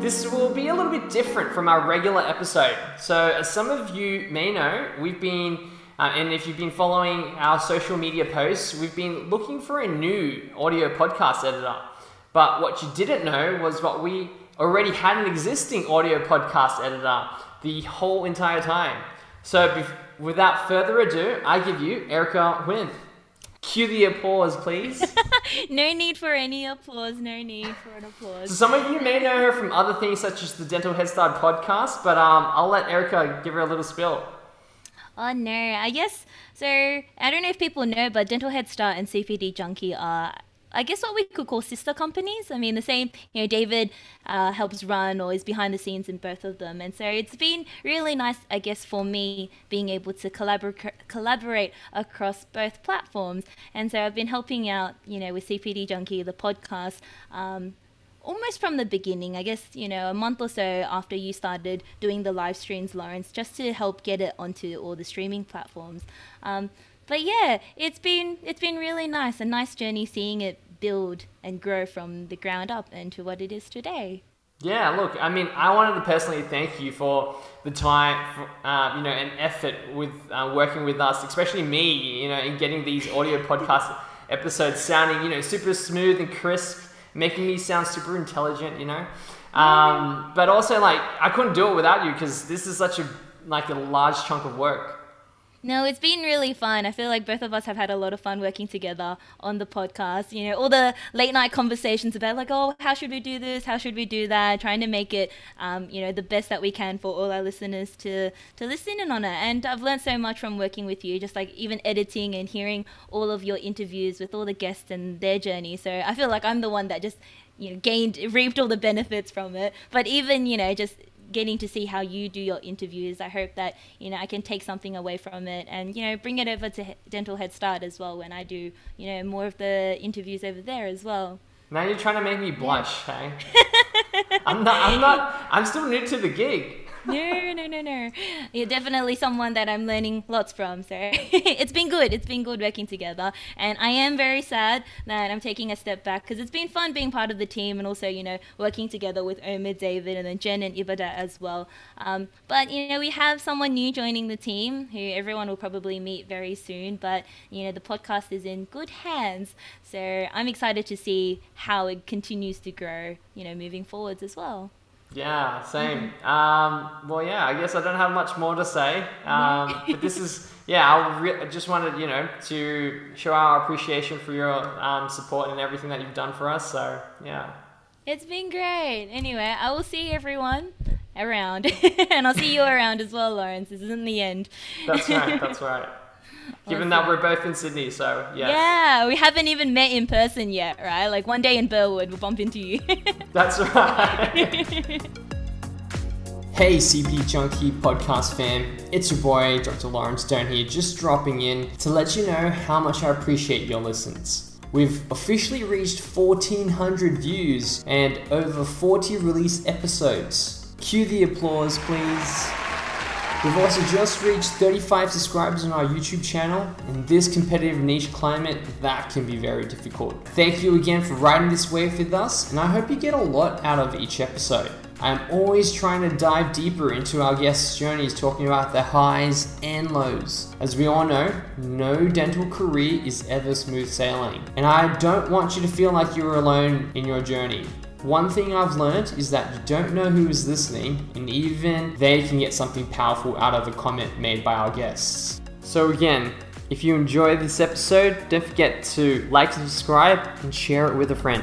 This will be a little bit different from our regular episode. So, as some of you may know, we've been, uh, and if you've been following our social media posts, we've been looking for a new audio podcast editor. But what you didn't know was what we already had an existing audio podcast editor the whole entire time. So, bef- without further ado, I give you Erica Wynn. Cue the applause, please. no need for any applause. No need for an applause. Some of you may know her from other things such as the Dental Head Start podcast, but um, I'll let Erica give her a little spill. Oh no, I guess so. I don't know if people know, but Dental Head Start and CPD Junkie are I guess what we could call sister companies. I mean, the same, you know, David uh, helps run or is behind the scenes in both of them. And so it's been really nice, I guess, for me being able to collabor- collaborate across both platforms. And so I've been helping out, you know, with CPD Junkie, the podcast. Um, almost from the beginning, I guess, you know, a month or so after you started doing the live streams, Lawrence, just to help get it onto all the streaming platforms. Um, but yeah, it's been it's been really nice, a nice journey seeing it build and grow from the ground up into what it is today. Yeah, look, I mean, I wanted to personally thank you for the time, uh, you know, and effort with uh, working with us, especially me, you know, in getting these audio podcast episodes sounding, you know, super smooth and crisp, making me sound super intelligent, you know. Um, but also, like, I couldn't do it without you because this is such a like a large chunk of work. No, it's been really fun. I feel like both of us have had a lot of fun working together on the podcast. You know, all the late night conversations about like, oh, how should we do this? How should we do that? Trying to make it, um, you know, the best that we can for all our listeners to to listen in on it. And I've learned so much from working with you, just like even editing and hearing all of your interviews with all the guests and their journey. So I feel like I'm the one that just you know gained reaped all the benefits from it. But even you know just getting to see how you do your interviews. I hope that you know I can take something away from it and you know bring it over to Dental Head Start as well when I do you know more of the interviews over there as well. Now you're trying to make me blush, hey? I'm not. I'm not. I'm still new to the gig no, no, no, no. You're definitely someone that I'm learning lots from. So it's been good. It's been good working together. And I am very sad that I'm taking a step back because it's been fun being part of the team and also, you know, working together with Omid, David, and then Jen and Ibada as well. Um, but, you know, we have someone new joining the team who everyone will probably meet very soon. But, you know, the podcast is in good hands. So I'm excited to see how it continues to grow, you know, moving forwards as well. Yeah, same. Um, well, yeah, I guess I don't have much more to say. Um, but this is, yeah, I re- just wanted, you know, to show our appreciation for your um, support and everything that you've done for us. So, yeah. It's been great. Anyway, I will see everyone around. and I'll see you around as well, Lawrence. This isn't the end. That's right. That's right. Given that we're both in Sydney, so yeah. Yeah, we haven't even met in person yet, right? Like one day in Burwood, we'll bump into you. That's right. hey, CP Junkie podcast fam. It's your boy, Dr. Lawrence Stone here, just dropping in to let you know how much I appreciate your listens. We've officially reached 1400 views and over 40 release episodes. Cue the applause, please. We've also just reached 35 subscribers on our YouTube channel. In this competitive niche climate, that can be very difficult. Thank you again for riding this wave with us, and I hope you get a lot out of each episode. I'm always trying to dive deeper into our guests' journeys, talking about their highs and lows. As we all know, no dental career is ever smooth sailing, and I don't want you to feel like you're alone in your journey. One thing I've learned is that you don't know who is listening, and even they can get something powerful out of a comment made by our guests. So, again, if you enjoyed this episode, don't forget to like subscribe and share it with a friend.